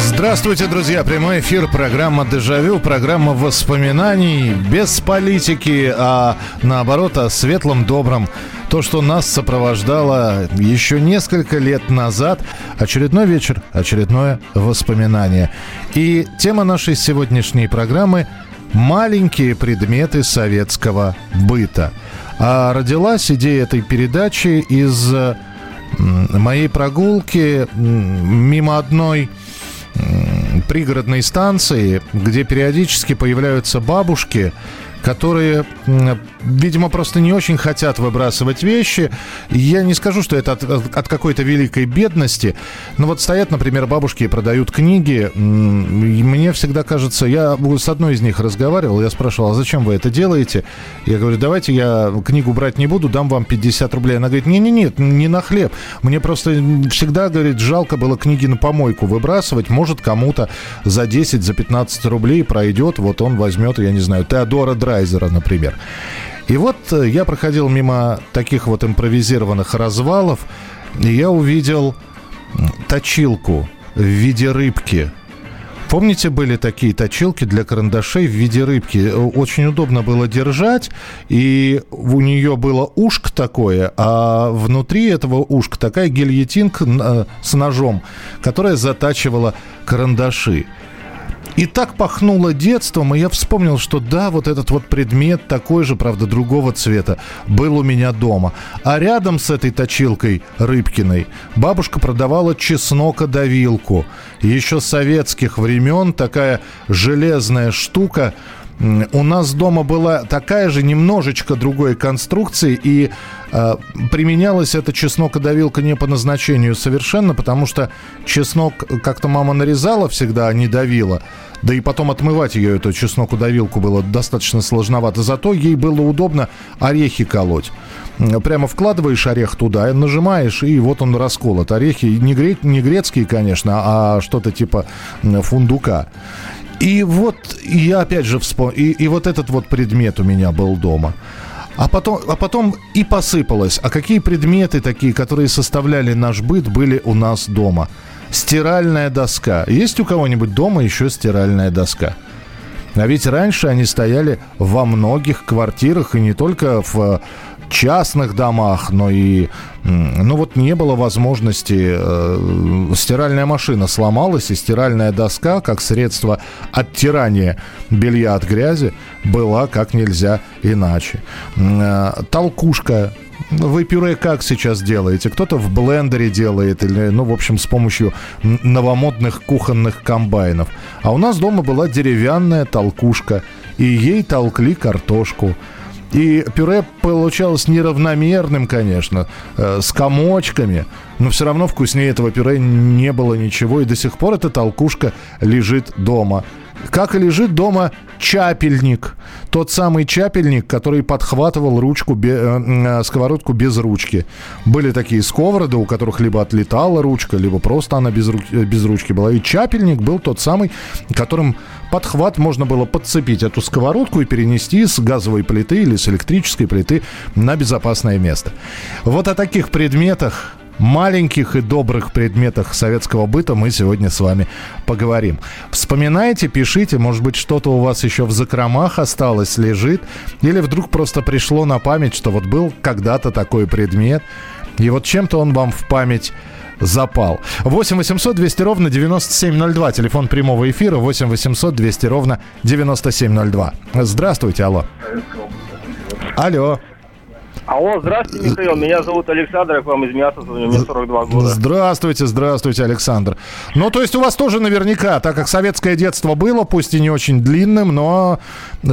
Здравствуйте, друзья! Прямой эфир, программа «Дежавю», программа воспоминаний без политики, а наоборот о светлом, добром. То, что нас сопровождало еще несколько лет назад. Очередной вечер, очередное воспоминание. И тема нашей сегодняшней программы – маленькие предметы советского быта. А родилась идея этой передачи из моей прогулки мимо одной пригородной станции, где периодически появляются бабушки, которые, видимо, просто не очень хотят выбрасывать вещи. Я не скажу, что это от, от- какой-то великой бедности, но вот стоят, например, бабушки и продают книги. И Мне всегда кажется, я с одной из них разговаривал, я спрашивал, а зачем вы это делаете? Я говорю, давайте я книгу брать не буду, дам вам 50 рублей. Она говорит, не-не-не, не на хлеб. Мне просто всегда, говорит, жалко было книги на помойку выбрасывать. Может, кому-то за 10, за 15 рублей пройдет, вот он возьмет, я не знаю, Теодора Драйзера, например. И вот э, я проходил мимо таких вот импровизированных развалов, и я увидел точилку в виде рыбки. Помните, были такие точилки для карандашей в виде рыбки? Э, Очень удобно было держать, и у нее было ушко такое, а внутри этого ушка такая гильотинка э, с ножом, которая затачивала карандаши. И так пахнуло детством, и я вспомнил, что да, вот этот вот предмет такой же, правда, другого цвета, был у меня дома. А рядом с этой точилкой Рыбкиной бабушка продавала чеснокодавилку. Еще советских времен такая железная штука. У нас дома была такая же, немножечко другой конструкции, и э, применялась эта чеснокодавилка не по назначению совершенно, потому что чеснок как-то мама нарезала всегда, а не давила. Да и потом отмывать ее, эту чеснокудавилку, было достаточно сложновато. Зато ей было удобно орехи колоть. Прямо вкладываешь орех туда, нажимаешь, и вот он расколот. Орехи не, гре- не грецкие, конечно, а что-то типа фундука. И вот я опять же вспомнил, и, и вот этот вот предмет у меня был дома. А потом, а потом и посыпалось. А какие предметы такие, которые составляли наш быт, были у нас дома? Стиральная доска. Есть у кого-нибудь дома еще стиральная доска? А ведь раньше они стояли во многих квартирах, и не только в частных домах, но и, ну вот не было возможности, э, стиральная машина сломалась, и стиральная доска, как средство оттирания белья от грязи, была как нельзя иначе. Э, Толкушка вы пюре как сейчас делаете? Кто-то в блендере делает, или, ну, в общем, с помощью новомодных кухонных комбайнов. А у нас дома была деревянная толкушка, и ей толкли картошку. И пюре получалось неравномерным, конечно, э, с комочками, но все равно вкуснее этого пюре не было ничего, и до сих пор эта толкушка лежит дома. Как и лежит дома чапельник. Тот самый чапельник, который подхватывал ручку, бе- э, э, сковородку без ручки. Были такие сковороды, у которых либо отлетала ручка, либо просто она без, э, без ручки была. И чапельник был тот самый, которым подхват можно было подцепить эту сковородку и перенести с газовой плиты или с электрической плиты на безопасное место. Вот о таких предметах маленьких и добрых предметах советского быта мы сегодня с вами поговорим. Вспоминайте, пишите, может быть, что-то у вас еще в закромах осталось, лежит, или вдруг просто пришло на память, что вот был когда-то такой предмет, и вот чем-то он вам в память запал. 8 800 200 ровно 9702. Телефон прямого эфира 8 800 200 ровно 9702. Здравствуйте, алло. Алло. Алло, здравствуйте, Михаил. Меня зовут Александр, я к вам из Миаса звоню, мне 42 года. Здравствуйте, здравствуйте, Александр. Ну, то есть у вас тоже наверняка, так как советское детство было, пусть и не очень длинным, но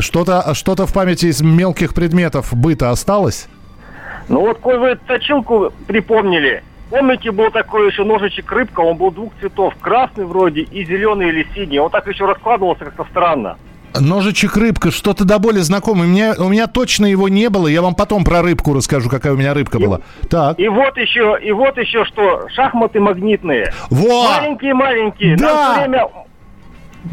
что-то что в памяти из мелких предметов быта осталось? Ну вот, коль вы точилку припомнили, помните, был такой еще ножичек рыбка, он был двух цветов, красный вроде и зеленый или синий. Он так еще раскладывался как-то странно. Ножичек рыбка, что-то до боли знакомое. У меня, у меня точно его не было. Я вам потом про рыбку расскажу, какая у меня рыбка была. Так. И вот еще, и вот еще что, шахматы магнитные. Во! Маленькие-маленькие. Да! Нам время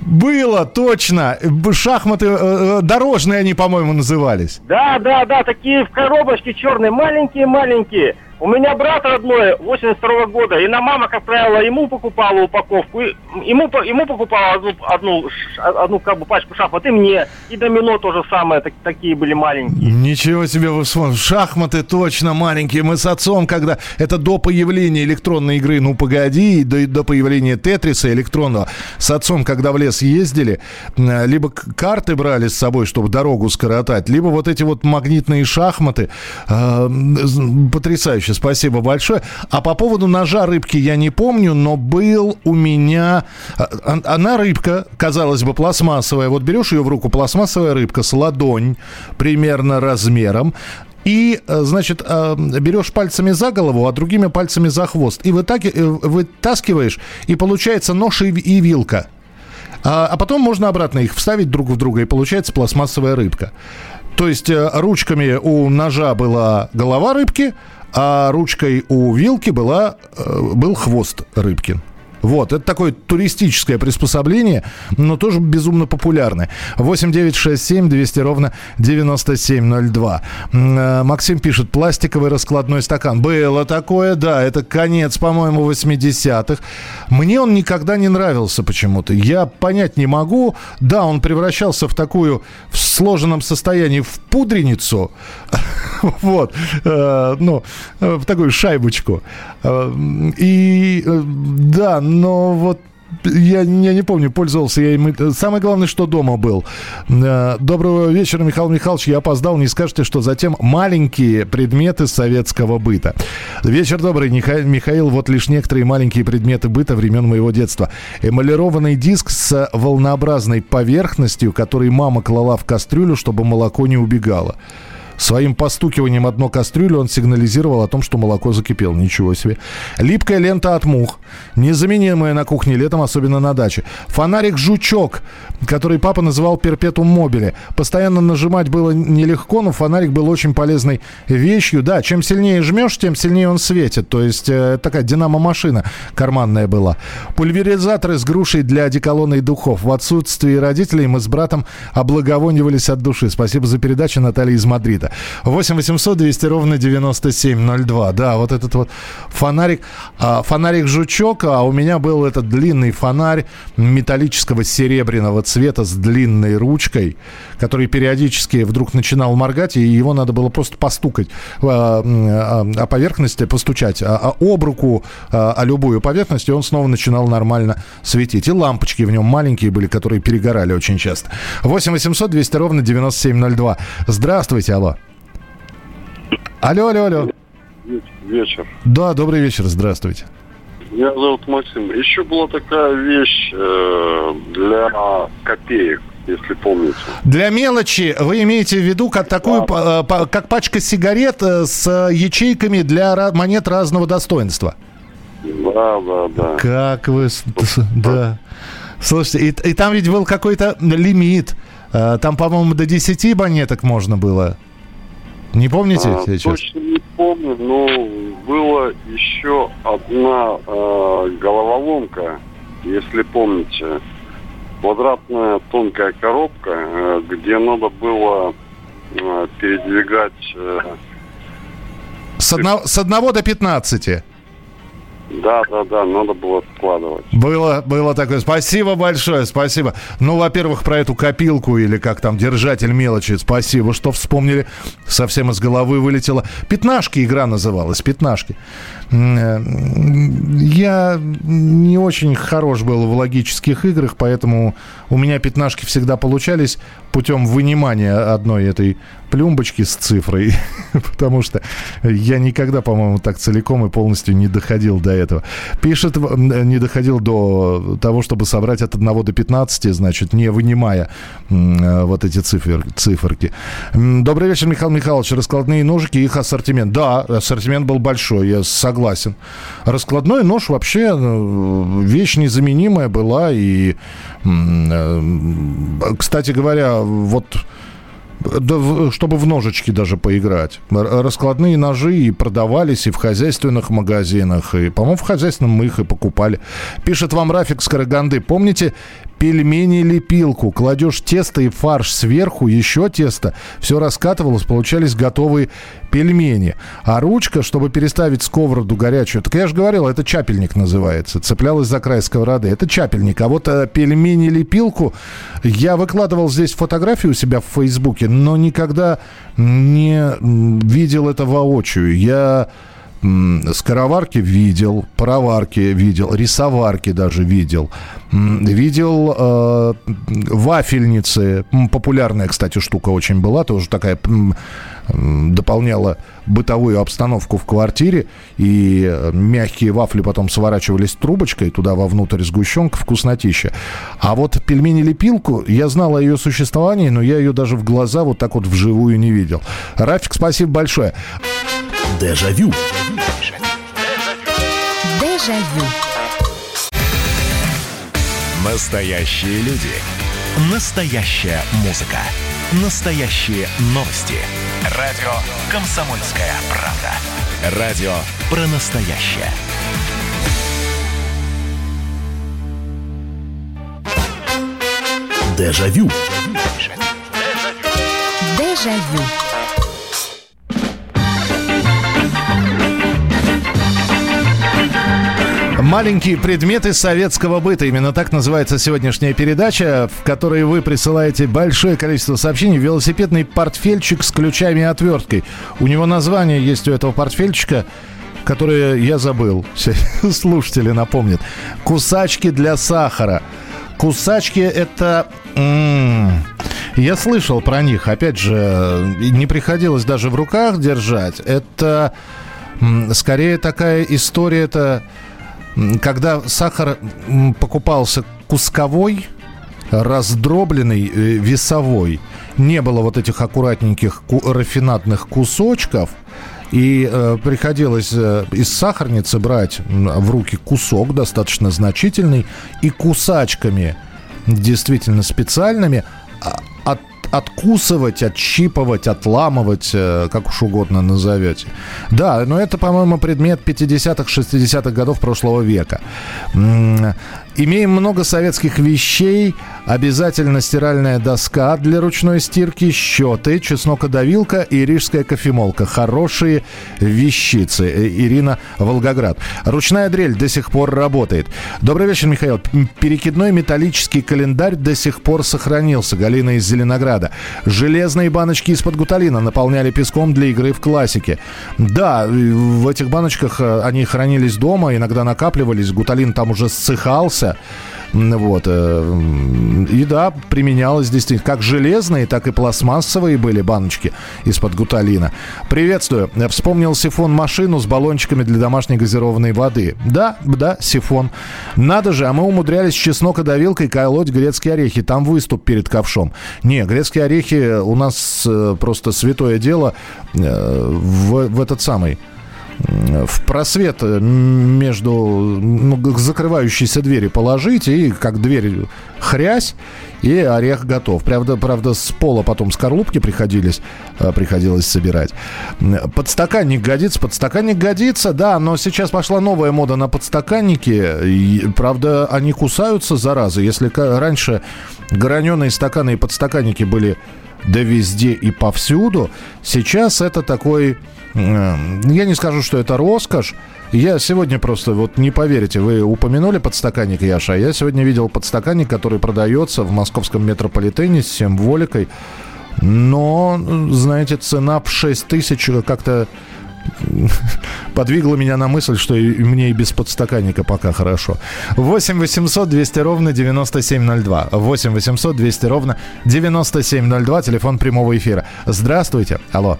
Было, точно. Шахматы э, э, дорожные они, по-моему, назывались. Да, да, да, такие в коробочке черные, маленькие-маленькие. У меня брат родной 82 года, и на мама, как правило, ему покупала упаковку, ему, ему покупала одну, одну, одну как бы пачку шахмат, и мне, и домино тоже самое, так- такие были маленькие. Ничего себе, вы. Шахматы точно маленькие. Мы с отцом, когда... Это до появления электронной игры «Ну, погоди», до, до появления «Тетриса» электронного. С отцом, когда в лес ездили, либо карты брали с собой, чтобы дорогу скоротать, либо вот эти вот магнитные шахматы. Э, з- Потрясающе. Спасибо большое. А по поводу ножа рыбки я не помню, но был у меня... а, а- Она рыбка, казалось бы, пластмассовая. Вот берешь ее в руку, пластмассовая рыбка с ладонь примерно размером. И, э, значит, э, берешь пальцами за голову, а другими пальцами за хвост. И э, вытаскиваешь, и получается нож и вилка. А, а потом можно обратно их вставить друг в друга, и получается пластмассовая рыбка. То есть ручками у ножа была голова рыбки, а ручкой у вилки была, э, был хвост рыбки. Вот, это такое туристическое приспособление, но тоже безумно популярное. 8 9 6 7 200 ровно 9702. М, э, Максим пишет, пластиковый раскладной стакан. Было такое, да, это конец, по-моему, 80-х. Мне он никогда не нравился почему-то. Я понять не могу. Да, он превращался в такую, в сложенном состоянии, в пудреницу. Вот. Э, Ну, э, в такую шайбочку. Э, И да, но вот я, я не помню, пользовался я им. Самое главное, что дома был. Э, Доброго вечера, Михаил Михайлович. Я опоздал. Не скажете, что затем маленькие предметы советского быта. Вечер добрый, Миха- Михаил. Вот лишь некоторые маленькие предметы быта времен моего детства. Эмалированный диск с волнообразной поверхностью, который мама клала в кастрюлю, чтобы молоко не убегало. Своим постукиванием одно кастрюлю он сигнализировал о том, что молоко закипело. Ничего себе. Липкая лента от мух. Незаменимая на кухне летом, особенно на даче. Фонарик-жучок, который папа называл перпетум мобили. Постоянно нажимать было нелегко, но фонарик был очень полезной вещью. Да, чем сильнее жмешь, тем сильнее он светит. То есть э, такая динамо-машина карманная была. Пульверизаторы с грушей для одеколона и духов. В отсутствии родителей мы с братом облаговонивались от души. Спасибо за передачу, Наталья из Мадрида. 8 800 200 ровно 9702. Да, вот этот вот фонарик. а, фонарик-жучок, а у меня был этот длинный фонарь металлического серебряного цвета с длинной ручкой, который периодически вдруг начинал моргать, и его надо было просто постукать а, а, о поверхности, постучать а, об руку, о любую поверхность, и он снова начинал нормально светить. И лампочки в нем маленькие были, которые перегорали очень часто. 8 800 200 ровно 9702. Здравствуйте, алло. Алло, алло, алло. Вечер. Да, добрый вечер, здравствуйте. Меня зовут Максим. Еще была такая вещь э, для копеек, если помните. Для мелочи вы имеете в виду как такую, па- па- как пачка сигарет э, с ячейками для монет разного достоинства? Да, да, да. Как вы... Да. Слушайте, и, и там ведь был какой-то лимит. Э, Там, по-моему, до 10 монеток можно было. Не помните А, сейчас? точно не помню, но была еще одна э, головоломка, если помните. Квадратная тонкая коробка, э, где надо было э, передвигать... э, С, одно- с одного до 15. Да, да, да, надо было складывать. Было, было такое. Спасибо большое, спасибо. Ну, во-первых, про эту копилку или как там, держатель мелочи. Спасибо, что вспомнили. Совсем из головы вылетело. Пятнашки игра называлась, пятнашки. Э, Я не очень хорош был в логических играх, поэтому у меня пятнашки всегда получались путем вынимания одной этой плюмбочки с цифрой, потому что я никогда, по-моему, так целиком и полностью не доходил до этого. Пишет, м, не доходил до того, чтобы собрать от 1 до 15, значит, не вынимая э, вот эти цифер, циферки. Добрый вечер, Михаил Михайлович. Раскладные ножики, их ассортимент. Да, ассортимент был большой, я согласен согласен. Раскладной нож вообще э, вещь незаменимая была. И, э, кстати говоря, вот чтобы в ножички даже поиграть. Раскладные ножи и продавались и в хозяйственных магазинах, и, по-моему, в хозяйственном мы их и покупали. Пишет вам Рафик Скороганды. Помните пельмени-лепилку? Кладешь тесто и фарш сверху, еще тесто, все раскатывалось, получались готовые пельмени. А ручка, чтобы переставить сковороду горячую, так я же говорил, это чапельник называется. Цеплялась за край сковороды. Это чапельник. А вот э, пельмени-лепилку я выкладывал здесь фотографию у себя в Фейсбуке, но никогда не видел это воочию. Я скороварки видел, пароварки видел, рисоварки даже видел. Видел э, вафельницы. Популярная, кстати, штука очень была. Тоже такая дополняла бытовую обстановку в квартире. И мягкие вафли потом сворачивались трубочкой туда вовнутрь сгущенка. Вкуснотища. А вот пельмени-лепилку, я знал о ее существовании, но я ее даже в глаза вот так вот вживую не видел. Рафик, спасибо большое. Дежавю. Дежавю. Настоящие люди. Настоящая музыка. Настоящие новости. Радио «Комсомольская правда». Радио про настоящее. Дежавю. Дежавю. Маленькие предметы советского быта. Именно так называется сегодняшняя передача, в которой вы присылаете большое количество сообщений. Велосипедный портфельчик с ключами и отверткой. У него название есть у этого портфельчика которое я забыл. Слушатели напомнят. Кусачки для сахара. Кусачки это... Я слышал про них. Опять же, не приходилось даже в руках держать. Это скорее такая история, это когда сахар покупался кусковой, раздробленный, э, весовой, не было вот этих аккуратненьких рафинатных кусочков, и э, приходилось э, из сахарницы брать в руки кусок достаточно значительный и кусачками действительно специальными откусывать, отщипывать, отламывать, э, как уж угодно назовете. Да, но это, по-моему, предмет 50-х, 60-х годов прошлого века. Имеем много советских вещей. Обязательно стиральная доска для ручной стирки, счеты, чеснокодавилка и рижская кофемолка. Хорошие вещицы. Э, Ирина Волгоград. Ручная дрель до сих пор работает. Добрый вечер, Михаил. Перекидной металлический календарь до сих пор сохранился. Галина из Зеленограда. Железные баночки из-под гуталина наполняли песком для игры в классике. Да, в этих баночках э, они хранились дома, иногда накапливались. Гуталин там уже ссыхался появился. Вот. Э, и да, применялось действительно. Как железные, так и пластмассовые были баночки из-под гуталина. Приветствую. Вспомнил сифон машину с баллончиками для домашней газированной воды. Да, да, сифон. Надо же, а мы умудрялись чеснокодавилкой колоть грецкие орехи. Там выступ перед ковшом. Не, грецкие орехи у нас э, просто святое дело э, в, в этот самый в просвет между ну, закрывающейся двери положить, и как дверь хрясь, и орех готов. Правда, правда, с пола потом скорлупки приходились, э, приходилось собирать. Подстаканник годится, подстаканник годится, да, но сейчас пошла новая мода на подстаканники. И, правда, они кусаются, заразы. Если раньше граненые стаканы и подстаканники были да везде и повсюду, сейчас это такой я не скажу, что это роскошь. Я сегодня просто, вот не поверите, вы упомянули подстаканник Яша, а я сегодня видел подстаканник, который продается в московском метрополитене с символикой. Но, знаете, цена в 6 тысяч как-то подвигла меня на мысль, что и мне и без подстаканника пока хорошо. 8 800 200 ровно 9702. 8 800 200 ровно 9702. Телефон прямого эфира. Здравствуйте. Алло.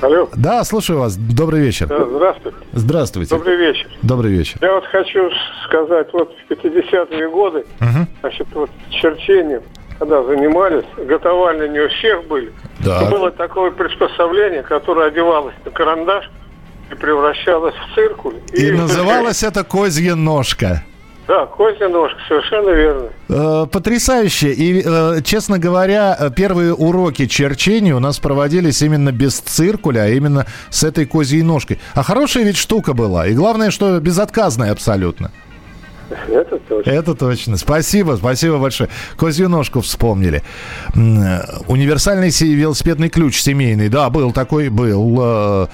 Алло. Да, слушаю вас. Добрый вечер. Да, здравствуйте. Здравствуйте. Добрый вечер. Добрый вечер. Я вот хочу сказать, вот в 50-е годы, угу. значит, вот черчением, когда занимались, готовальни не у всех были. Да. Было такое приспособление, которое одевалось на карандаш, и превращалась в циркуль. И, и называлась это козья ножка. Да, козья ножка, совершенно верно. Э, потрясающе. И, э, честно говоря, первые уроки черчения у нас проводились именно без циркуля, а именно с этой козьей ножкой. А хорошая ведь штука была. И главное, что безотказная абсолютно. Это точно. Это точно. Спасибо, спасибо большое. Козью ножку вспомнили. Универсальный велосипедный ключ семейный. Да, был такой, был.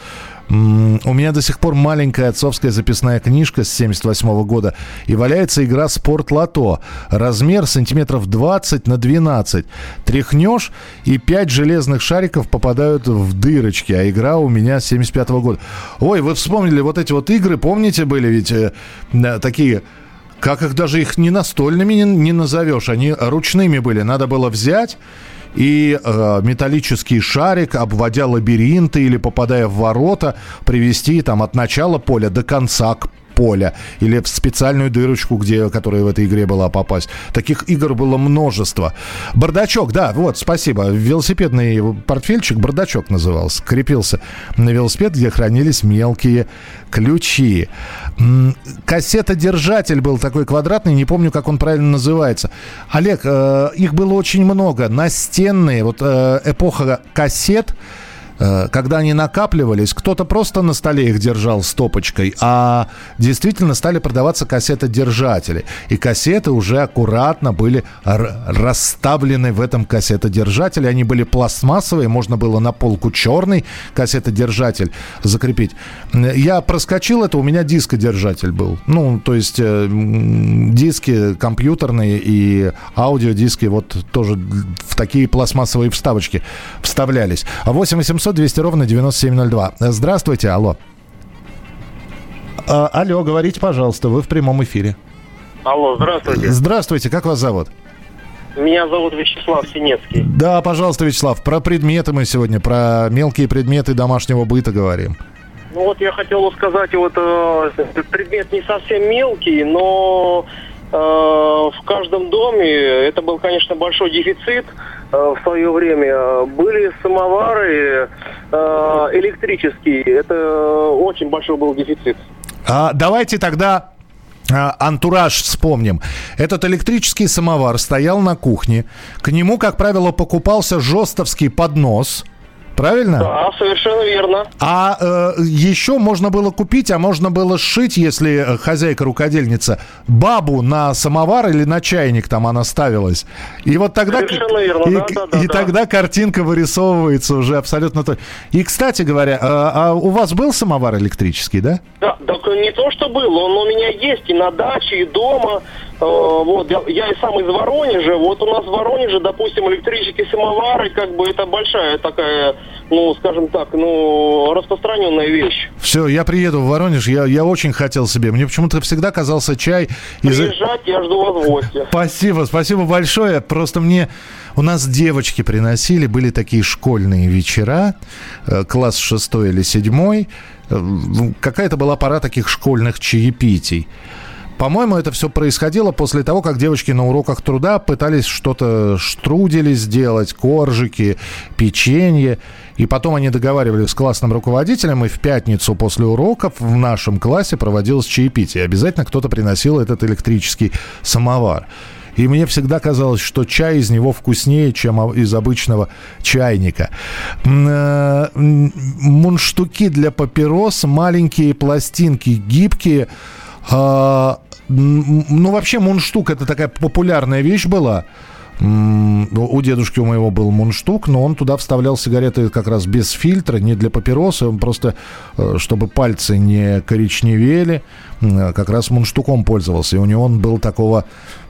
Э, у меня до сих пор маленькая отцовская записная книжка с 78 года. И валяется игра «Спорт Лото». Размер сантиметров 20 на 12. Тряхнешь, и 5 железных шариков попадают в дырочки. А игра у меня с 75 года. Ой, вы вспомнили вот эти вот игры, помните, были ведь э, такие как их даже их не настольными не, не назовешь, они ручными были. Надо было взять и э, металлический шарик, обводя лабиринты или попадая в ворота, привести там от начала поля до конца к поля или в специальную дырочку, где, которая в этой игре была попасть. Таких игр было множество. Бардачок, да, вот, спасибо. Велосипедный портфельчик бардачок назывался. Крепился на велосипед, где хранились мелкие ключи. Кассета-держатель был такой квадратный, не помню, как он правильно называется. Олег, э, их было очень много. Настенные, вот э, эпоха кассет, когда они накапливались, кто-то просто на столе их держал стопочкой, а действительно стали продаваться кассетодержатели. И кассеты уже аккуратно были расставлены в этом кассетодержателе. Они были пластмассовые, можно было на полку черный кассетодержатель закрепить. Я проскочил это, у меня дискодержатель был. Ну, то есть э, диски компьютерные и аудиодиски вот тоже в такие пластмассовые вставочки вставлялись. А 8 800 800 200 ровно 9702. Здравствуйте, алло. А, алло, говорите, пожалуйста, вы в прямом эфире. Алло, здравствуйте. Здравствуйте, как вас зовут? Меня зовут Вячеслав Синецкий. Да, пожалуйста, Вячеслав, про предметы мы сегодня, про мелкие предметы домашнего быта говорим. Ну вот я хотел сказать, вот э, предмет не совсем мелкий, но э, в каждом доме это был, конечно, большой дефицит. Э, в свое время. Были самовары э, электрические. Это очень большой был дефицит. А, давайте тогда а, антураж вспомним. Этот электрический самовар стоял на кухне. К нему, как правило, покупался жестовский поднос – Правильно? Да, совершенно верно. А э, еще можно было купить, а можно было сшить, если хозяйка-рукодельница, бабу на самовар или на чайник там она ставилась. И вот тогда... Совершенно верно, и, да, да, да, и да. тогда картинка вырисовывается уже абсолютно то. И, кстати говоря, а, а у вас был самовар электрический, да? Да, так не то, что был, он у меня есть и на даче, и дома. Э, вот, я, я и сам из Воронежа. Вот у нас в Воронеже, допустим, электрические самовары, как бы это большая такая, ну, скажем так, ну, распространенная вещь. Все, я приеду в Воронеж, я, я очень хотел себе. Мне почему-то всегда казался чай... Из... Приезжать, я жду вас в гости. Спасибо, спасибо большое. Просто мне... У нас девочки приносили, были такие школьные вечера, э, класс шестой или седьмой. Э, какая-то была пора таких школьных чаепитий. По-моему, это все происходило после того, как девочки на уроках труда пытались что-то штрудели сделать, коржики, печенье. И потом они договаривались с классным руководителем, и в пятницу после уроков в нашем классе проводилось чаепитие. Обязательно кто-то приносил этот электрический самовар. И мне всегда казалось, что чай из него вкуснее, чем из обычного чайника. Э, мунштуки для папирос, маленькие пластинки, гибкие. А, ну, вообще, мундштук это такая популярная вещь была. У дедушки у моего был мундштук, но он туда вставлял сигареты как раз без фильтра, не для папиросы, он просто, э, чтобы пальцы не коричневели, как раз мундштуком пользовался. И у него он был такого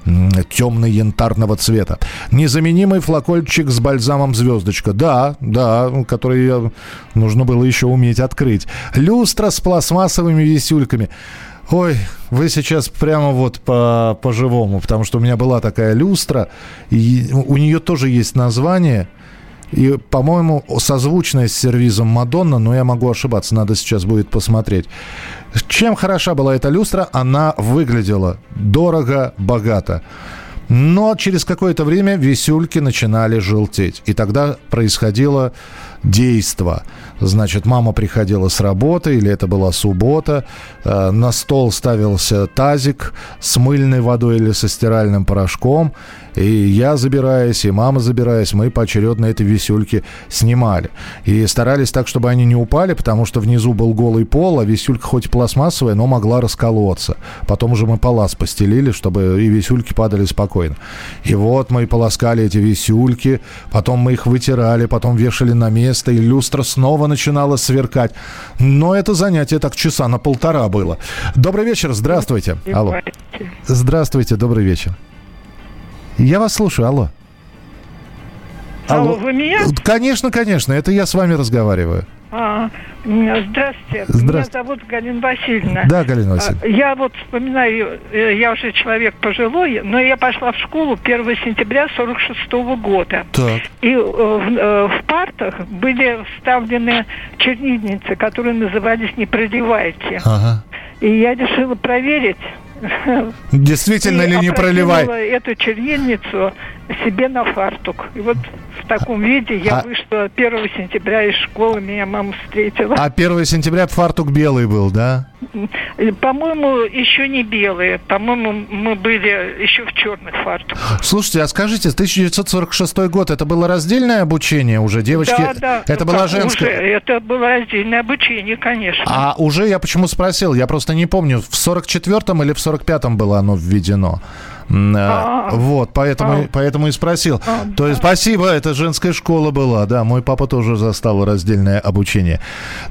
темно-янтарного цвета. Незаменимый флакольчик с бальзамом «Звездочка». Да, да, который нужно было еще уметь открыть. Люстра с пластмассовыми висюльками. Ой, вы сейчас прямо вот по, по-живому, потому что у меня была такая люстра, и у нее тоже есть название, и, по-моему, созвучное с сервизом Мадонна, но я могу ошибаться, надо сейчас будет посмотреть. Чем хороша была эта люстра? Она выглядела дорого, богато. Но через какое-то время висюльки начинали желтеть. И тогда происходило действо. Значит, мама приходила с работы, или это была суббота, э, на стол ставился тазик с мыльной водой или со стиральным порошком, и я забираясь, и мама забираясь, мы поочередно эти висюльки снимали. И старались так, чтобы они не упали, потому что внизу был голый пол, а висюлька хоть и пластмассовая, но могла расколоться. Потом уже мы палас постелили, чтобы и висюльки падали спокойно. И вот мы полоскали эти висюльки, потом мы их вытирали, потом вешали на место, и люстра снова начинала сверкать. Но это занятие так часа на полтора было. Добрый вечер, здравствуйте. Алло. Здравствуйте, добрый вечер. Я вас слушаю, алло. Алло, вы меня? Конечно, конечно, это я с вами разговариваю. А, здравствуйте. Здравствуйте. Меня зовут Галина Васильевна. Да, Галина Васильевна. А, Я вот вспоминаю, э, я уже человек пожилой, но я пошла в школу 1 сентября 46 года. Так. И э, в, э, в партах были вставлены чернильницы, которые назывались «Не проливайте». Ага. И я решила проверить, Действительно и ли не проливай? эту чернильницу себе на фартук. И вот в таком виде я А- вышла 1 сентября из школы, меня мама встретила. А 1 сентября фартук белый был, да? По-моему, еще не белые. По-моему, мы были еще в черных фартуках. Слушайте, а скажите, 1946 год, это было раздельное обучение уже, девочки? да, да. Это Ну, была как женская... уже? Это было отдельное обучение, конечно. А уже я почему спросил, я просто не помню, в 44-м или в 45-м было оно введено. М, а. Вот, поэтому, А. поэтому и спросил. А, То есть, спасибо, это женская школа была, да, мой папа тоже застал раздельное обучение.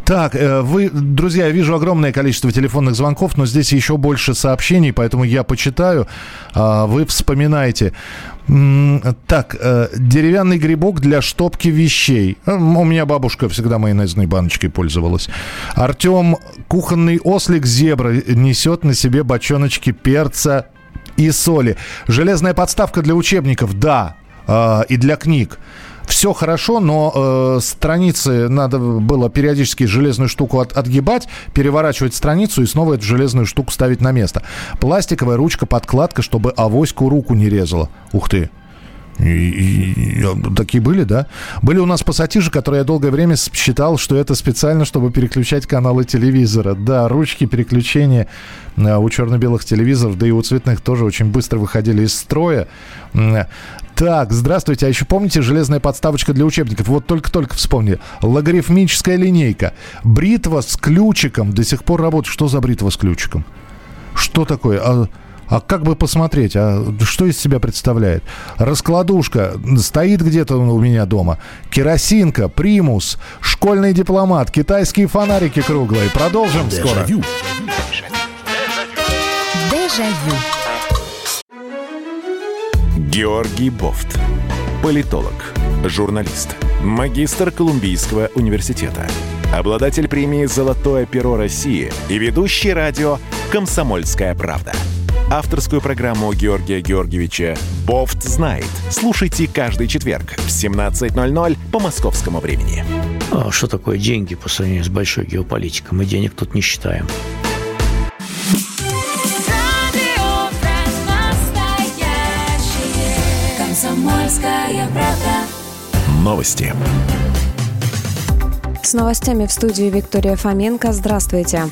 Так, э, вы, друзья, я вижу огромное количество телефонных звонков, но здесь еще больше сообщений, поэтому я почитаю, вы вспоминаете. Так, э, деревянный грибок для штопки вещей. Э, У меня бабушка всегда майонезной баночкой пользовалась. Артем, кухонный ослик зебра несет на себе бочоночки перца и соли. Железная подставка для учебников, да, э, и для книг. Все хорошо, но э, страницы надо было периодически железную штуку от- отгибать, переворачивать страницу и снова эту железную штуку ставить на место. Пластиковая ручка, подкладка, чтобы авоську руку не резала. Ух ты. И- и- такие были, да? Были у нас пассатижи, которые я долгое время считал, что это специально, чтобы переключать каналы телевизора. Да, ручки переключения э, у черно-белых телевизоров, да и у цветных тоже очень быстро выходили из строя. М, Так, здравствуйте. А еще помните железная подставочка для учебников? Вот только-только вспомнили. Логарифмическая линейка. Бритва с ключиком до сих пор работает. Что за бритва с ключиком? Что такое? А, а как бы посмотреть, а что из себя представляет? Раскладушка стоит где-то у меня дома. Керосинка, примус, школьный дипломат, китайские фонарики круглые. Продолжим скоро. Дежавю. Дежавю. Георгий Бофт. Политолог, журналист, магистр Колумбийского университета, обладатель премии «Золотое перо России» и ведущий радио «Комсомольская правда». Авторскую программу Георгия Георгиевича «Бофт знает». Слушайте каждый четверг в 17.00 по московскому времени. А что такое деньги по сравнению с большой геополитикой? Мы денег тут не считаем. Комсомольская правда. Новости. С новостями в студии Виктория Фоменко. Здравствуйте.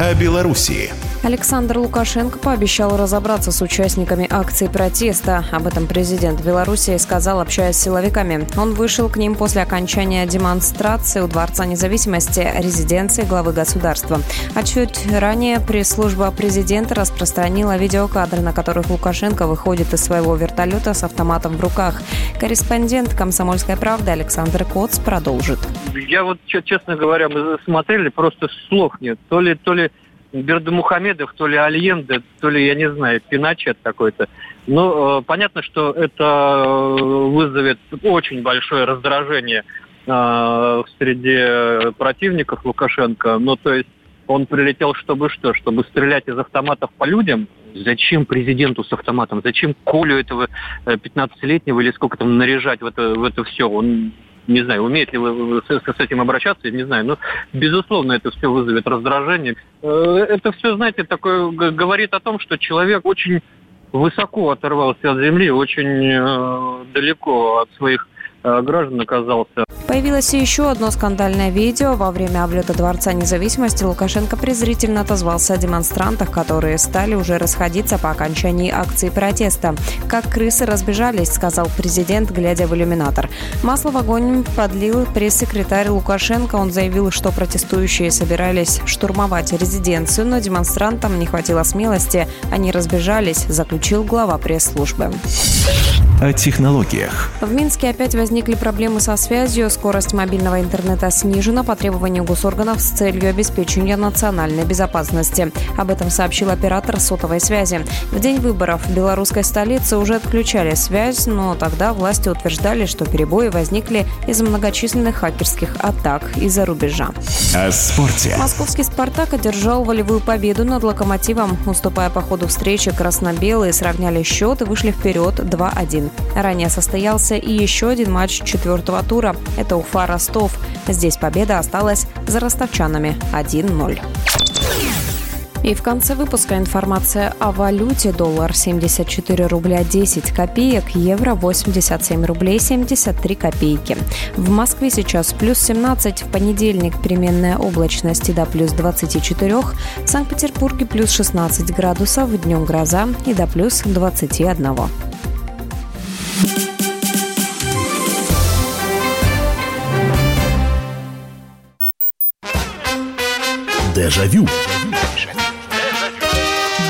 О Белоруссии. Александр Лукашенко пообещал разобраться с участниками акции протеста. Об этом президент Беларуси сказал, общаясь с силовиками. Он вышел к ним после окончания демонстрации у Дворца независимости, резиденции главы государства. А чуть ранее пресс-служба президента распространила видеокадры, на которых Лукашенко выходит из своего вертолета с автоматом в руках. Корреспондент «Комсомольской правды» Александр Коц продолжит. Я вот, честно говоря, мы смотрели, просто слов нет. То ли, то ли Бердымухамедов, то ли Альенде, то ли, я не знаю, Пиночет какой-то. Но э, понятно, что это э, вызовет очень большое раздражение э, среди противников Лукашенко. Ну, то есть он прилетел, чтобы что? Чтобы стрелять из автоматов по людям? Зачем президенту с автоматом? Зачем Колю этого э, 15-летнего или сколько там наряжать в это, в это все? Он не знаю, умеет ли вы с, этим обращаться, я не знаю, но, безусловно, это все вызовет раздражение. Э, Это все, знаете, такое говорит о том, что человек очень высоко оторвался от земли, очень э, далеко от своих граждан оказался. Появилось и еще одно скандальное видео. Во время облета Дворца независимости Лукашенко презрительно отозвался о демонстрантах, которые стали уже расходиться по окончании акции протеста. «Как крысы разбежались», — сказал президент, глядя в иллюминатор. Масло в огонь подлил пресс-секретарь Лукашенко. Он заявил, что протестующие собирались штурмовать резиденцию, но демонстрантам не хватило смелости. Они разбежались, заключил глава пресс-службы. О технологиях. В Минске опять возникли проблемы со связью. Скорость мобильного интернета снижена по требованию госорганов с целью обеспечения национальной безопасности. Об этом сообщил оператор сотовой связи. В день выборов в белорусской столице уже отключали связь, но тогда власти утверждали, что перебои возникли из-за многочисленных хакерских атак из-за рубежа. О спорте. Московский «Спартак» одержал волевую победу над «Локомотивом». Уступая по ходу встречи, красно-белые сравняли счет и вышли вперед 2-1. Ранее состоялся и еще один матч четвертого тура. Это Уфа-Ростов. Здесь победа осталась за ростовчанами 1-0. И в конце выпуска информация о валюте. Доллар 74 рубля 10 копеек, евро 87 рублей 73 копейки. В Москве сейчас плюс 17, в понедельник переменная облачность до плюс 24, в Санкт-Петербурге плюс 16 градусов, днем гроза и до плюс 21. Дежавю.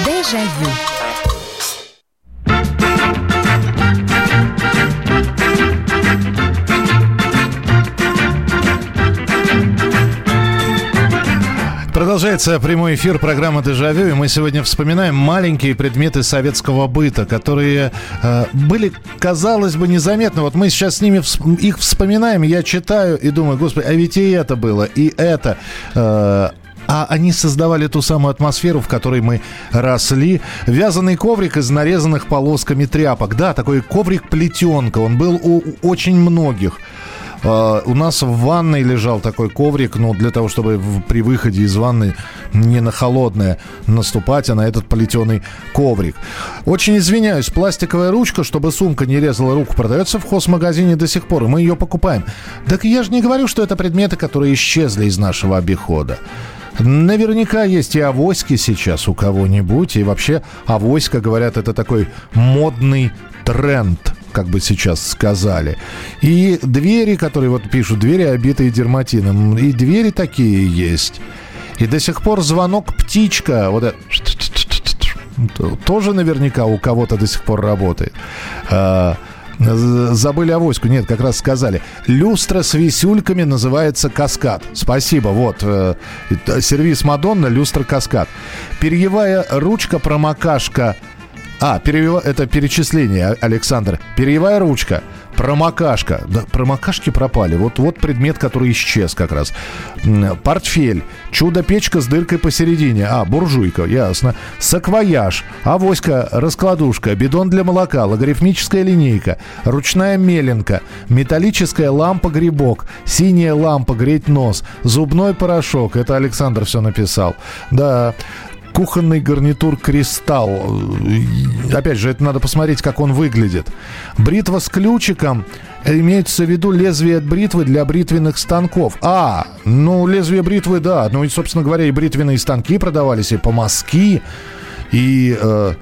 Дежавю. Продолжается прямой эфир программы «Дежавю», и мы сегодня вспоминаем маленькие предметы советского быта, которые э, были, казалось бы, незаметны. Вот мы сейчас с ними вс- их вспоминаем, я читаю и думаю, господи, а ведь и это было, и это. Э, а они создавали ту самую атмосферу, в которой мы росли. Вязаный коврик из нарезанных полосками тряпок. Да, такой коврик-плетенка. Он был у очень многих. Uh, у нас в ванной лежал такой коврик, ну, для того, чтобы при выходе из ванны не на холодное наступать, а на этот плетеный коврик. Очень извиняюсь, пластиковая ручка, чтобы сумка не резала руку, продается в хозмагазине до сих пор, и мы ее покупаем. Так я же не говорю, что это предметы, которые исчезли из нашего обихода. Наверняка есть и авоськи сейчас у кого-нибудь. И вообще авоська, говорят, это такой модный тренд как бы сейчас сказали. И двери, которые вот пишут, двери обитые дерматином. И двери такие есть. И до сих пор звонок птичка, вот это, тоже наверняка у кого-то до сих пор работает. Забыли авоську. Нет, как раз сказали. Люстра с висюльками называется каскад. Спасибо. Вот. э, Сервис Мадонна, люстра каскад. Перьевая ручка промокашка. А, перевива- это перечисление, Александр. Перьевая ручка, промокашка. Да, промокашки пропали. Вот, вот предмет, который исчез как раз. Портфель. Чудо-печка с дыркой посередине. А, буржуйка, ясно. Саквояж. Авоська, раскладушка. Бидон для молока. Логарифмическая линейка. Ручная меленка. Металлическая лампа-грибок. Синяя лампа греть нос. Зубной порошок. Это Александр все написал. Да. Кухонный гарнитур «Кристалл». Опять же, это надо посмотреть, как он выглядит. Бритва с ключиком. Имеется в виду лезвие от бритвы для бритвенных станков. А, ну, лезвие бритвы, да. Ну, и, собственно говоря, и бритвенные станки продавались, и помазки. И э,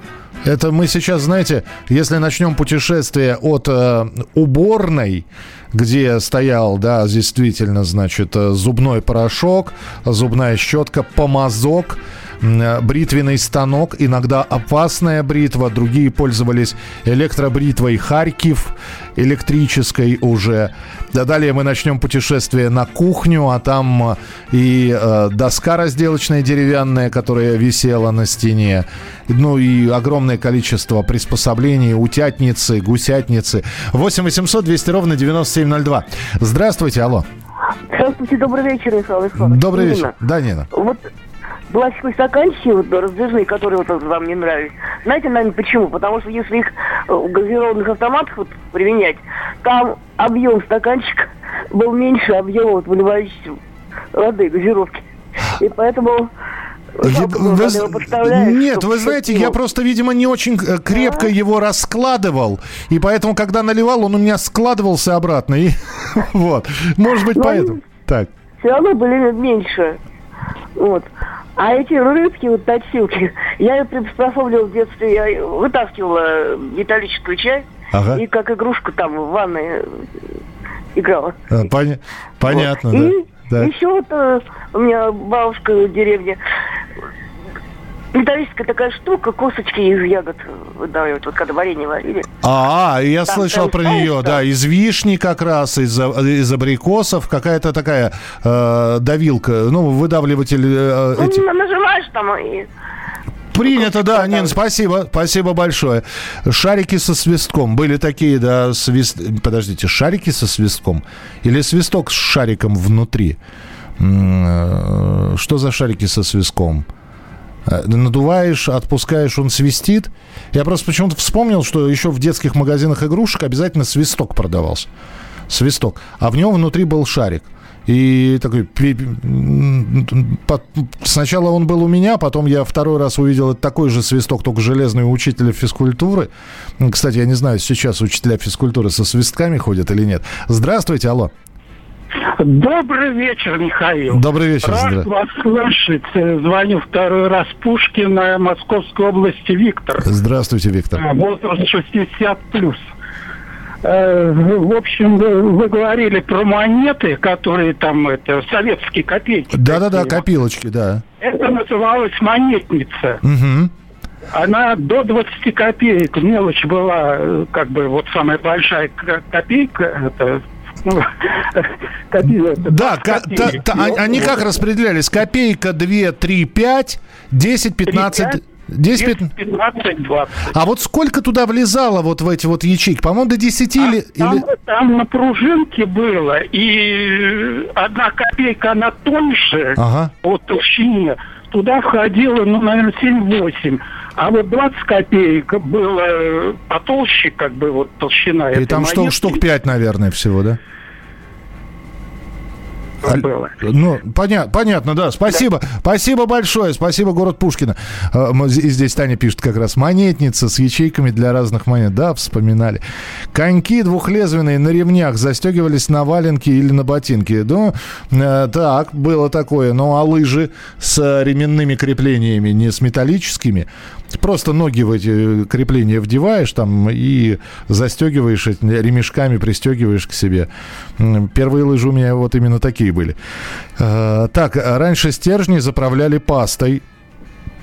это мы сейчас, знаете, если начнем путешествие от э, уборной, где стоял, да, действительно, значит, э, зубной порошок, зубная щетка, помазок, бритвенный станок, иногда опасная бритва, другие пользовались электробритвой Харьков, электрической уже. Да, далее мы начнем путешествие на кухню, а там э, и э, доска разделочная деревянная, которая висела на стене, ну и огромное количество приспособлений, утятницы, гусятницы. 8 800 200 ровно 9702. Здравствуйте, алло. Здравствуйте, добрый вечер, Михаил Александрович. Добрый Нина. вечер. Да, Нина. Вот пластиковые стаканчики вот, раздвижные, которые вот, вам не нравятся. Знаете, наверное, почему? Потому что если их э, у газированных автоматах вот, применять, там объем стаканчика был меньше объема вот, выливающейся воды, газировки. И поэтому Я- вы Нет, вы знаете, я просто, видимо, не очень э, крепко его раскладывал, и поэтому, когда наливал, он у меня складывался обратно, и вот, может быть, поэтому. Так. все равно были меньше. Вот. А эти рыбки, вот точилки, я их приспособливала в детстве, я вытаскивала металлическую часть Ага. и как игрушку там в ванной э, играла. А, поня- Понятно, да. И Так. еще вот э, у меня бабушка в деревне металлическая такая штука, косточки из ягод выдавливают, вот когда варенье варили. А, я Там слышал про нее, да, из вишни как раз, из, а- из абрикосов, какая-то такая э, давилка, ну, выдавливатель э, Ну, эти- на- нажимаешь там и... Принято, да, Нин, спасибо, спасибо большое. Шарики со свистком, были такие, да, свист... Подождите, шарики со свистком или свисток с шариком внутри? Э, Что за шарики со свистком? Э, Надуваешь, отпускаешь, он свистит. Я просто почему-то вспомнил, что еще в детских магазинах игрушек обязательно свисток продавался. Свисток. А в нем внутри был шарик. И такой... Сначала он был у меня, потом я второй раз увидел такой же свисток, только железный у учителя физкультуры. Кстати, я не знаю, сейчас учителя физкультуры со свистками ходят или нет. Здравствуйте, алло. Добрый вечер, Михаил. Добрый вечер, Рад здра- вас слышать. Звоню второй раз Пушкина, Московской области, Виктор. Здравствуйте, Виктор. Э, Возраст 60 плюс. Э, В общем, вы говорили про монеты, которые там, это, советские копейки. Да-да-да, копилочки, да. Это называлось монетница. Мгм. Она до 20 копеек, мелочь была, э, как бы, вот самая большая копейка, это Да, 20 ка- та- копеек. та- а- они как распределялись? Копейка, 2, 3, 5, 10, 15... 10, 15... 15, 20. А вот сколько туда влезало вот в эти вот ячейки? По-моему, до 10 или... Там, там на пружинке было, и одна копейка, она тоньше Ага. по толщине. Туда входило, ну, наверное, 7-8. А вот 20 копеек было э, потолще, как бы, вот толщина И там монетки. штук 5, наверное, всего, да? Было. Ну, поня- понятно, да. Спасибо. Спасибо большое. Спасибо, город Пушкина. З- И здесь Таня пишет как раз. Монетница с ячейками для разных монет. Да, вспоминали. Коньки двухлезвенные на ремнях застегивались на валенки или на ботинки. Ну, э, так, было такое. Ну, а лыжи с э, ременными креплениями, не с металлическими. Просто ноги в эти крепления вдеваешь там и застегиваешь эти ремешками, пристегиваешь к себе. Первые лыжи у меня вот именно такие были. Э, Так, раньше стержни заправляли пастой.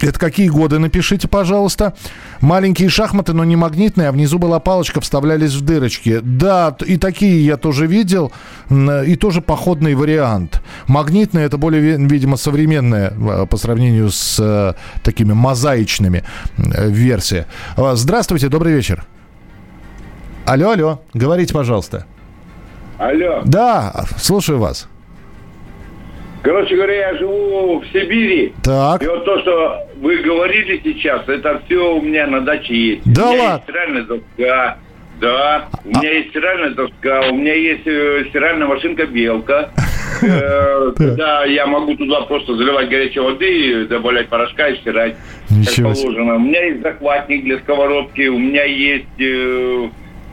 Это какие годы, напишите, пожалуйста. Маленькие шахматы, но не магнитные, а внизу была палочка, вставлялись в дырочки. Да, и такие я тоже видел, м, и тоже походный вариант. Магнитные это более, ви- видимо, современная э, по сравнению с э, такими мозаичными э, версия. Э, Здравствуйте, добрый вечер. Алло, алло, говорите, пожалуйста. Алло. Да, слушаю вас. Короче говоря, я живу в Сибири. Так. И вот то, что вы говорили сейчас, это все у меня на даче есть. Да у меня ладно? есть стиральная доска. Да, у меня есть стиральная доска, у меня есть э, стиральная машинка Белка. Э, Когда я могу туда просто заливать горячей воды, добавлять порошка и стирать, Ничего как положено. У меня есть захватник для сковородки, у меня есть э,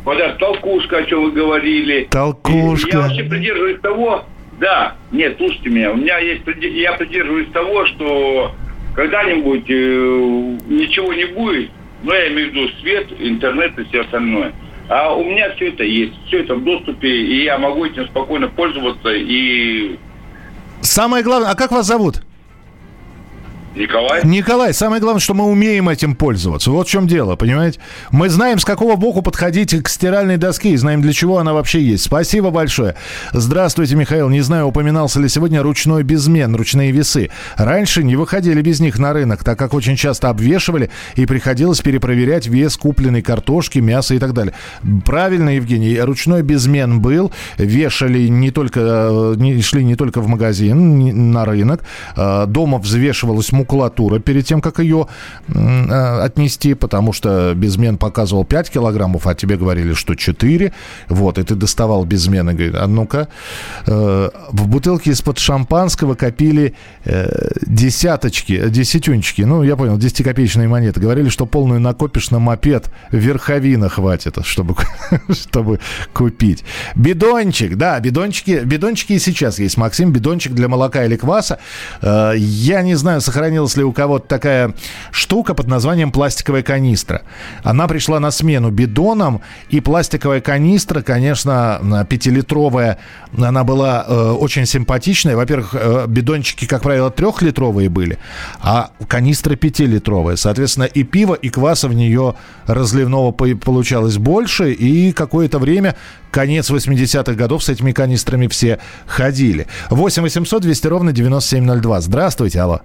вот эта толкушка, о чем вы говорили. Толкушка. Я вообще придерживаюсь того, да, нет, слушайте меня, у меня есть, я придерживаюсь того, что когда-нибудь э, ничего не будет, но я имею в виду свет, интернет и все остальное. А у меня все это есть, все это в доступе, и я могу этим спокойно пользоваться. И Самое главное, а как вас зовут? Николай, Николай, самое главное, что мы умеем этим пользоваться. Вот в чем дело, понимаете? Мы знаем, с какого боку подходить к стиральной доске и знаем, для чего она вообще есть. Спасибо большое. Здравствуйте, Михаил. Не знаю, упоминался ли сегодня ручной безмен, ручные весы. Раньше не выходили без них на рынок, так как очень часто обвешивали и приходилось перепроверять вес купленной картошки, мяса и так далее. Правильно, Евгений, ручной безмен был. Вешали не только, э, шли не только в магазин, на рынок. Э, Дома взвешивалось макулатура перед тем, как ее э, отнести, потому что безмен показывал 5 килограммов, а тебе говорили, что 4. Вот, и ты доставал безмен и говорит, а ну-ка. Э, в бутылке из-под шампанского копили э, десяточки, десятюнчики, ну, я понял, 10-копеечные монеты. Говорили, что полную накопишь на мопед, верховина хватит, чтобы, чтобы купить. Бидончик, да, бидончики, бидончики и сейчас есть, Максим, бидончик для молока или кваса. Я не знаю, сохранилась ли у кого-то такая штука под названием пластиковая канистра. Она пришла на смену бидонам, и пластиковая канистра, конечно, пятилитровая, она была э, очень симпатичная. Во-первых, э, бидончики, как правило, трехлитровые были, а канистра пятилитровая. Соответственно, и пиво, и кваса в нее разливного по- получалось больше, и какое-то время конец 80-х годов с этими канистрами все ходили. 8 800 200 ровно 9702. Здравствуйте, алло.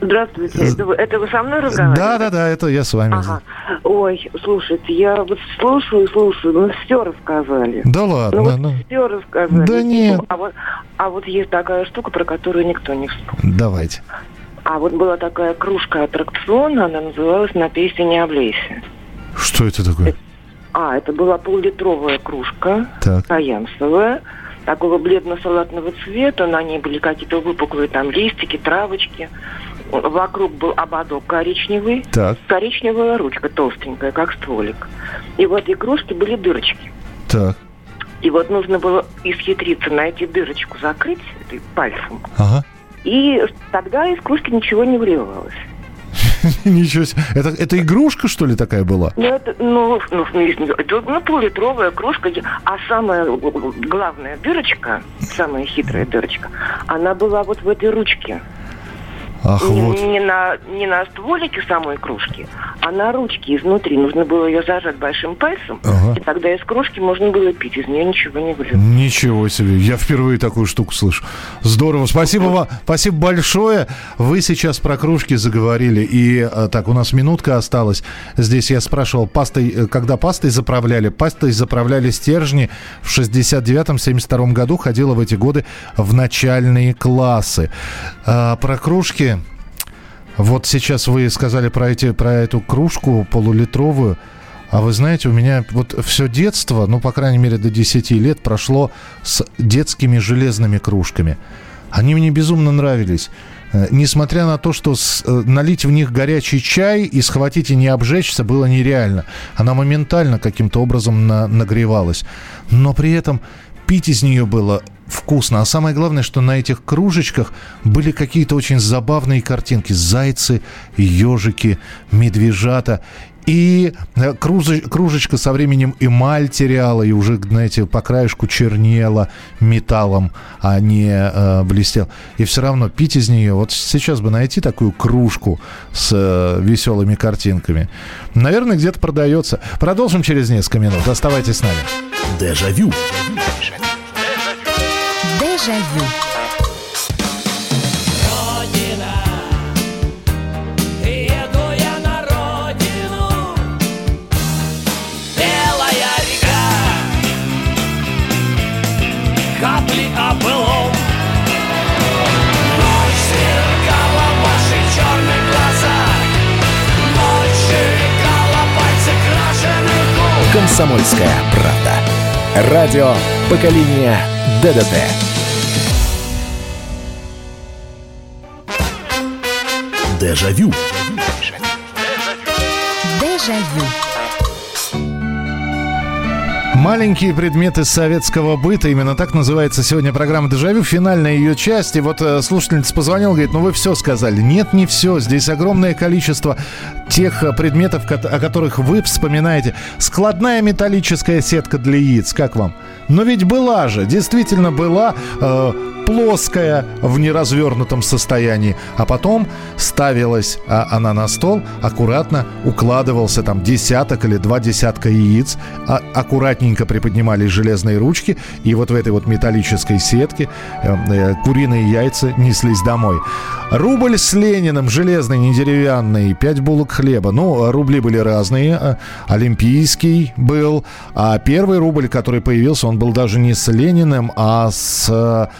Здравствуйте. Это вы, это вы со мной разговариваете? Да, да, да, это я с вами. Ага. Ой, слушайте, я вот слушаю, слушаю, ну все рассказали. Да ладно, Ну, вот ну. все рассказали. Да нет. А вот, а вот есть такая штука, про которую никто не вспомнил. Давайте. А вот была такая кружка аттракциона, она называлась «На песне не облейся». Что это такое? А, это была поллитровая кружка, Так. фаянсовая, такого бледно-салатного цвета, на ней были какие-то выпуклые там листики, травочки. Вокруг был ободок коричневый, Так. коричневая ручка толстенькая, как стволик. И в этой кружке были дырочки. Так. И вот нужно было исхитриться найти дырочку, закрыть пальцем. Ага. И тогда из кружки ничего не выливалось. Ничего себе. Это, это игрушка, что ли, такая была? Ну, это, ну, ну, это, ну, поллитровая кружка, а самая главная дырочка, самая хитрая дырочка, она была вот в этой ручке. Ах, не, вот. не на, не на стволике самой кружки, а на ручке изнутри. Нужно было ее зажать большим пальцем, Ага. и тогда из кружки можно было пить, из нее ничего не вылилось. Ничего себе, я впервые такую штуку слышу. Здорово, спасибо вам, спасибо большое. Вы сейчас про кружки заговорили, и э, так, у нас минутка осталась. Здесь я спрашивал, пастой, э, когда пастой заправляли, пастой заправляли стержни в 69-72 году, ходила в эти годы в начальные классы. А, про кружки, вот сейчас вы сказали про, эти, про эту кружку полулитровую. А вы знаете, у меня вот все детство, ну, по крайней мере, до 10 лет прошло с детскими железными кружками. Они мне безумно нравились. Э, Несмотря на то, что с- э, налить в них горячий чай и схватить и не обжечься было нереально. Она моментально каким-то образом на- нагревалась. Но при этом пить из нее было вкусно. А самое главное, что на этих кружечках были какие-то очень забавные картинки. Зайцы, ежики, медвежата. И э, кружечка со временем эмаль теряла и уже, знаете, по краешку чернела металлом, а не э, блестел. И все равно пить из нее, вот сейчас бы найти такую кружку с э, веселыми картинками. Наверное, где-то продается. Продолжим через несколько минут. Оставайтесь с нами. Дежавю. Дежавю. Губ. Комсомольская правда. Радио поколения ДДТ. Дежавю. Дежавю. Маленькие предметы советского быта. Именно так называется сегодня программа «Дежавю». Финальная ее часть. И вот э, слушательница позвонила, говорит, ну вы все сказали. Нет, не все. Здесь огромное количество тех э, предметов, о которых вы вспоминаете. Складная металлическая сетка для яиц. Как вам? Но ведь была же, действительно была э, плоская в неразвернутом состоянии. А потом ставилась а, она на стол, аккуратно укладывался там десяток или два десятка яиц, а- аккуратненько приподнимались железные ручки, и вот в этой вот металлической сетке э, э, куриные яйца неслись домой. Рубль с Лениным, железный, не деревянный, пять булок хлеба. Ну, рубли были разные. э, Олимпийский был. А первый рубль, который появился, он был даже не с Лениным, а с...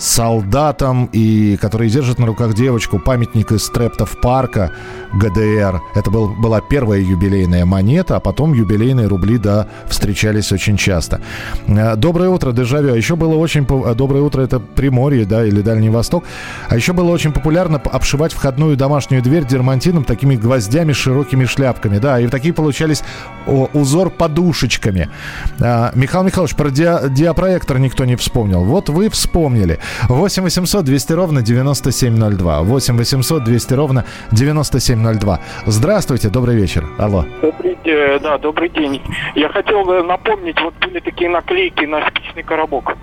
солдатам, и которые держат на руках девочку, памятник из Трептов парка ГДР. Это был, была первая юбилейная монета, а потом юбилейные рубли, да, встречались очень часто. Э, Доброе утро, Дежавю. А еще было очень... э, Доброе утро, это Приморье, да, или Дальний Восток. А еще было очень популярно обшивать входную домашнюю дверь дермантином такими гвоздями с широкими шляпками. Да, и такие получались узор подушечками. А, Михаил Михайлович, про диа- диапроектор никто не вспомнил. Вот вы вспомнили. 8 800 200 ровно 9702. 8 800 200 ровно 9702. Здравствуйте, добрый вечер. Алло. Добрый да, добрый день. Я хотел бы напомнить, вот были такие наклейки на спичный коробок.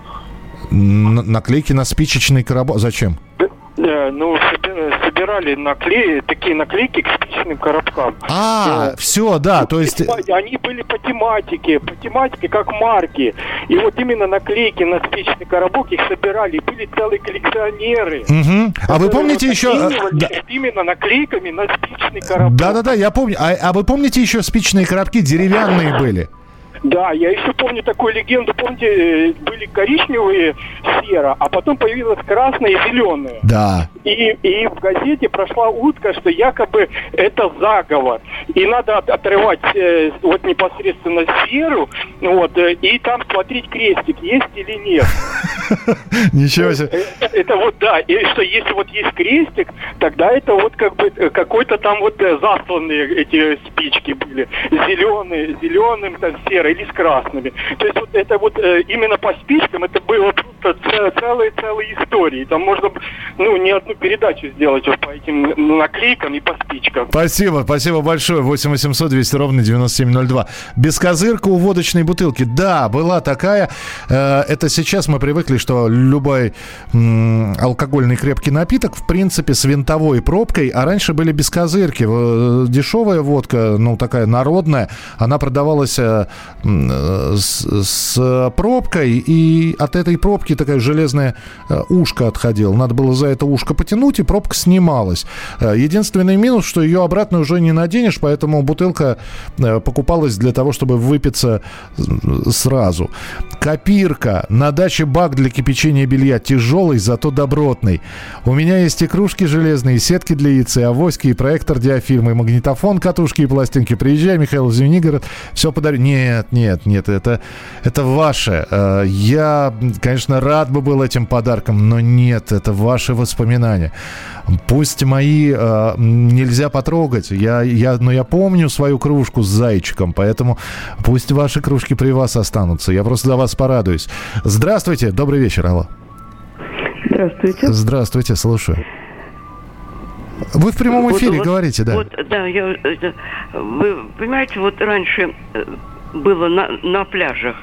Н- наклейки на спичечный коробок. Зачем? Э, Ну, соби- собирали наклеи, такие наклейки к спичным коробкам. А, все, да, то есть... Они были по тематике, по тематике, как марки. И вот именно наклейки на спичный коробок их собирали. Были целые коллекционеры. Мгм. А вы помните еще... э, да- именно наклейками на спичный коробок. Да-да-да, я помню. А, а вы помните еще спичные коробки деревянные были? Да, я еще помню такую легенду. Помните, э, были коричневые сера, а потом появилась красная и зеленая. Да. И, и в газете прошла утка, что якобы это заговор. И надо от- отрывать э, вот непосредственно серу, вот, э, и там смотреть крестик, есть или нет. Ничего себе. Это, это вот да, и что если вот есть крестик, тогда это вот как бы э, какой-то там вот э, засланные эти спички были, зеленые, зеленым там серой или с красными. То есть вот это вот э, именно по спичкам это было просто ц- целые целые истории. Там можно ну не одну передачу сделать вот по этим наклейкам и по спичкам. Спасибо, спасибо большое. 8 800 200 ровно 9702. Бескозырка у водочной бутылки. Да, была такая. Э, Это сейчас мы привыкли, что любой м, алкогольный крепкий напиток, в принципе, с винтовой пробкой, а раньше были бескозырки. Э, Дешевая водка, ну, такая народная, она продавалась э, с, с пробкой, и от этой пробки такая железная э, ушко отходила. Надо было за это ушко потянуть, и пробка снималась. Э, Единственный минус, что ее обратно уже не наденешь, поэтому бутылка э, покупалась для того, чтобы выпиться э, сразу. Копирка. На даче бак для кипячения белья. Тяжелый, зато добротный. У меня есть и кружки железные, и сетки для яиц, и авоськи, и проектор диафильмы, и магнитофон, катушки и пластинки. Приезжай, Михаил Звенигород, все подарю. Нет, нет, нет, это, это ваше. Э, Я, конечно, рад бы был этим подарком, но нет, это ваши воспоминания. Пусть мои э, нельзя потрогать, я, я, но я помню свою кружку с зайчиком, поэтому пусть ваши кружки при вас останутся. Я просто за вас порадуюсь. Здравствуйте, добрый вечер, алло. Здравствуйте. Здравствуйте, слушаю. Вы в прямом Вот- эфире вот- говорите, да. Вот, да, я, это, вы понимаете, вот раньше э, было на, на пляжах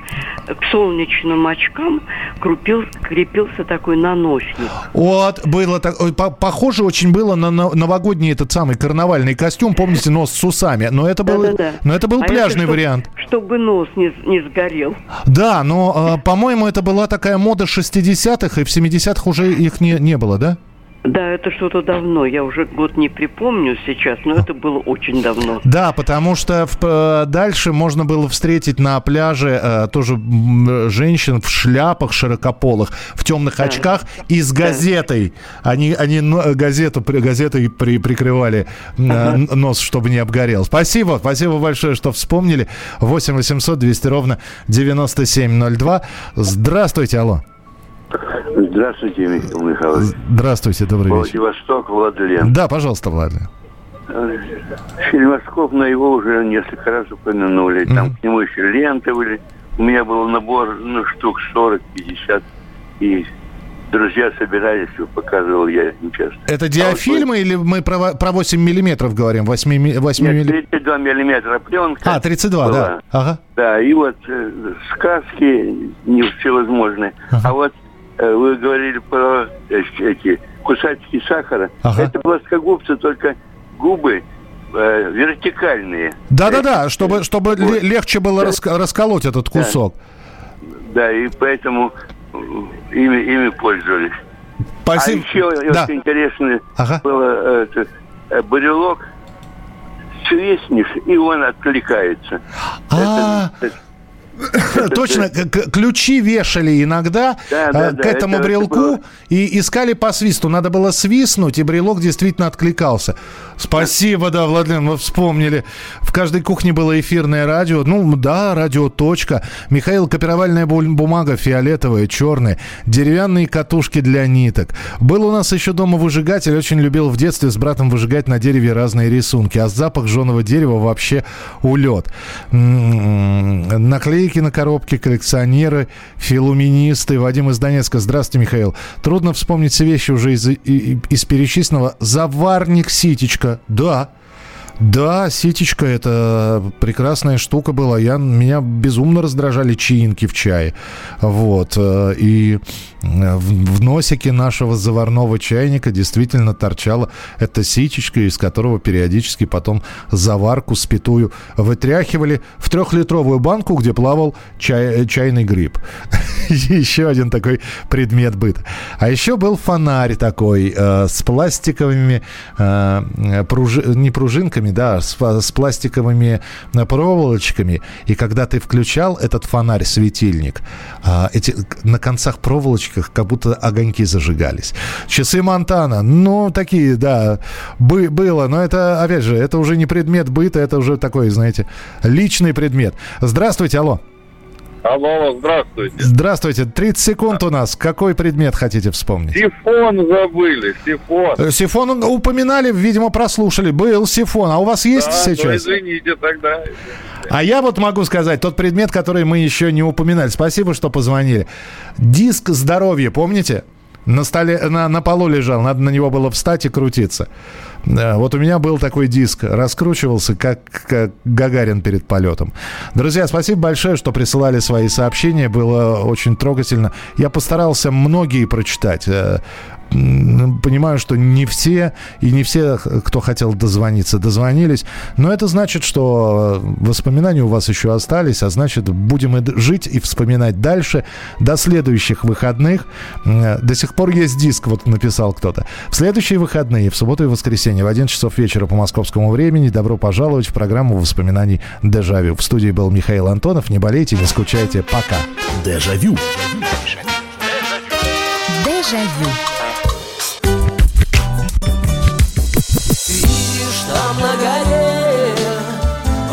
к солнечным очкам крупил, крепился такой наносник. Вот, было так, ой, по- похоже очень было на, на- новогодний этот самый карнавальный костюм, помните, нос с усами, но это был, Да-да-да. но это был А пляжный чтоб- вариант. Чтобы нос не, не сгорел. Да, но, э, по-моему, это была такая мода 60-х, и в 70-х уже их не, не было, да? Да, это что-то давно. Я уже год не припомню сейчас, но это было очень давно. Да, потому что в- э, дальше можно было встретить на пляже э, тоже женщин в шляпах широкополых, в темных очках и с газетой. Они, они но- газету, газетой при- прикрывали э, н- нос, чтобы не обгорел. Спасибо, спасибо большое, что вспомнили. 8 800 200 ровно 9702. Здравствуйте, алло. Здравствуйте, Михаил Михайлович. Здравствуйте, добрый вечер. Владивосток, Владлен. Да, пожалуйста, Владлен. Фильмоскоп, на его уже несколько раз упомянули. Там к нему еще ленты были. У меня был набор, ну, штук 40-50. И друзья собирались, показывал я им часто. Это диафильмы или мы про, про 8 миллиметров говорим? 8, ми- 8 Нет, милли- 32 миллиметра пленка. А, 32, была. да. Ага. Да, и вот э, сказки не всевозможные. А вот вы говорили про э, эти кусачки сахара. Это плоскогубцы, только губы э, вертикальные. Да-да-да, чтобы, чтобы ле- легче было раска- расколоть этот кусок. Да, и поэтому э, ими, ими пользовались. Спасибо. А еще Да. очень интересно Ага. было э, это, э, бурелок свистнешь, и он откликается. А, Это- точно, ключи вешали иногда Да, да, к да, этому это- это брелку было- и искали по свисту. Надо было свистнуть, и брелок действительно откликался. Спасибо, да, Владлен, вы вспомнили. В каждой кухне было эфирное радио. Ну, да, радио точка. Михаил, копировальная бу- бумага фиолетовая, черная. Деревянные катушки для ниток. Был у нас еще дома выжигатель. Очень любил в детстве с братом выжигать на дереве разные рисунки. А запах жженого дерева вообще улет. М, Наклейки на коробке, коллекционеры, филуминисты. Вадим из Донецка. Здравствуйте, Михаил. Трудно вспомнить все вещи уже из, и- и- из перечисленного. Заварник ситечка. Да. Да, ситечка это прекрасная штука была. Я, меня безумно раздражали чаинки в чае. Вот. э, И э, в, в носике нашего заварного чайника действительно торчала эта ситечка, из которого периодически потом заварку спитую вытряхивали в трехлитровую банку, где плавал чай, э, чайный гриб. Еще один такой предмет быта. А еще был фонарь такой с пластиковыми, не пружинками, да, с, с пластиковыми э, проволочками. И когда ты включал этот фонарь-светильник, а, эти, на концах проволочках как будто огоньки зажигались. Часы Монтана, ну, такие, да, бы- было. Но это, опять же, это уже не предмет быта, это уже такой, знаете, личный предмет. Здравствуйте, алло. Алло, здравствуйте. Здравствуйте. 30 секунд у нас. Какой предмет хотите вспомнить? Сифон забыли, сифон. Э, Сифон упоминали, видимо, прослушали. Был сифон. А у вас есть Да, ну, сейчас? извините тогда. А я вот могу сказать, тот предмет, который мы еще не упоминали. Спасибо, что позвонили. Диск здоровья, помните? На столе, на, на полу лежал, надо на него было встать и крутиться. Да, Вот у меня был такой диск, раскручивался, как, как Гагарин перед полетом. Друзья, спасибо большое, что присылали свои сообщения, было очень трогательно. Я постарался многие прочитать. Понимаю, что не все и не все, кто хотел дозвониться, дозвонились. Но это значит, что воспоминания у вас еще остались, а значит, будем и жить и вспоминать дальше до следующих выходных. До сих пор есть диск, вот написал кто-то. В следующие выходные, в субботу и воскресенье, в 11 часов вечера по московскому времени, добро пожаловать в программу воспоминаний «Дежавю». В студии был Михаил Антонов. Не болейте, не скучайте. Пока. Дежавю. Дежавю. Видишь,